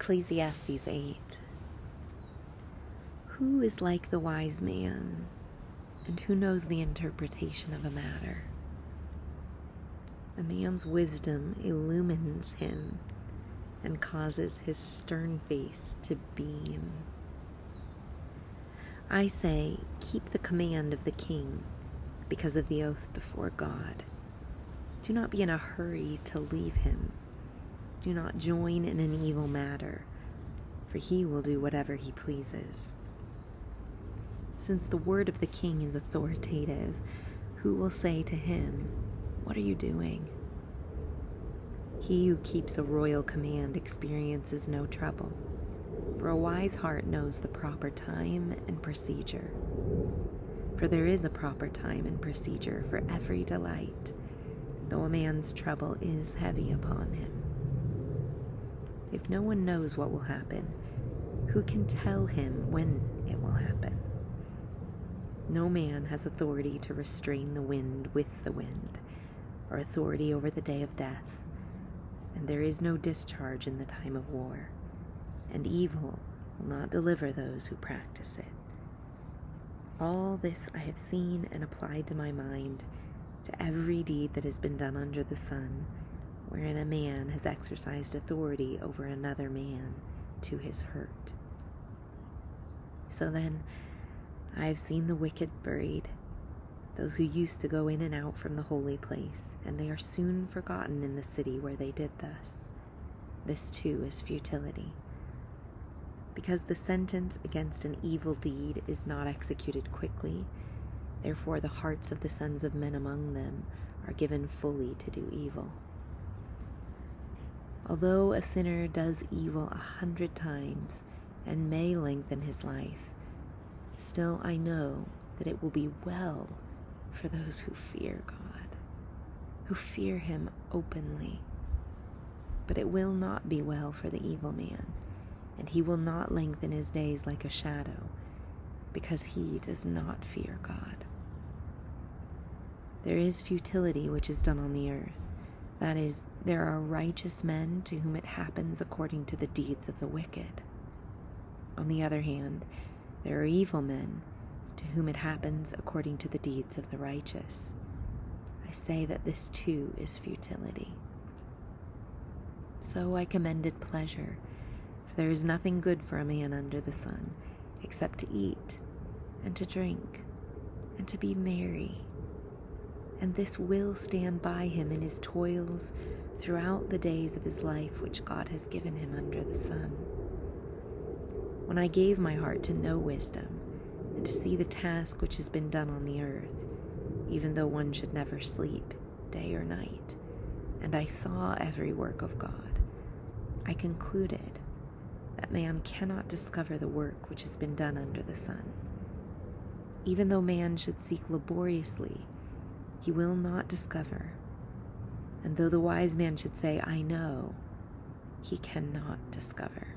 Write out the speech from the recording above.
Ecclesiastes 8 Who is like the wise man, and who knows the interpretation of a matter? A man's wisdom illumines him and causes his stern face to beam. I say, keep the command of the king because of the oath before God. Do not be in a hurry to leave him do not join in an evil matter, for he will do whatever he pleases. Since the word of the king is authoritative, who will say to him, What are you doing? He who keeps a royal command experiences no trouble, for a wise heart knows the proper time and procedure. For there is a proper time and procedure for every delight, though a man's trouble is heavy upon him. If no one knows what will happen, who can tell him when it will happen? No man has authority to restrain the wind with the wind, or authority over the day of death, and there is no discharge in the time of war, and evil will not deliver those who practice it. All this I have seen and applied to my mind, to every deed that has been done under the sun wherein a man has exercised authority over another man to his hurt. So then, I have seen the wicked buried, those who used to go in and out from the holy place, and they are soon forgotten in the city where they did thus. This too is futility. Because the sentence against an evil deed is not executed quickly, therefore the hearts of the sons of men among them are given fully to do evil. Although a sinner does evil a hundred times and may lengthen his life, still I know that it will be well for those who fear God, who fear Him openly. But it will not be well for the evil man, and he will not lengthen his days like a shadow, because he does not fear God. There is futility which is done on the earth that is, there are righteous men to whom it happens according to the deeds of the wicked. On the other hand, there are evil men to whom it happens according to the deeds of the righteous. I say that this too is futility. So I commended pleasure, for there is nothing good for a man under the sun except to eat and to drink and to be merry and this will stand by him in his toils throughout the days of his life which God has given him under the sun. When I gave my heart to know wisdom and to see the task which has been done on the earth, even though one should never sleep, day or night, and I saw every work of God, I concluded that man cannot discover the work which has been done under the sun. Even though man should seek laboriously he will not discover. And though the wise man should say, I know, he cannot discover.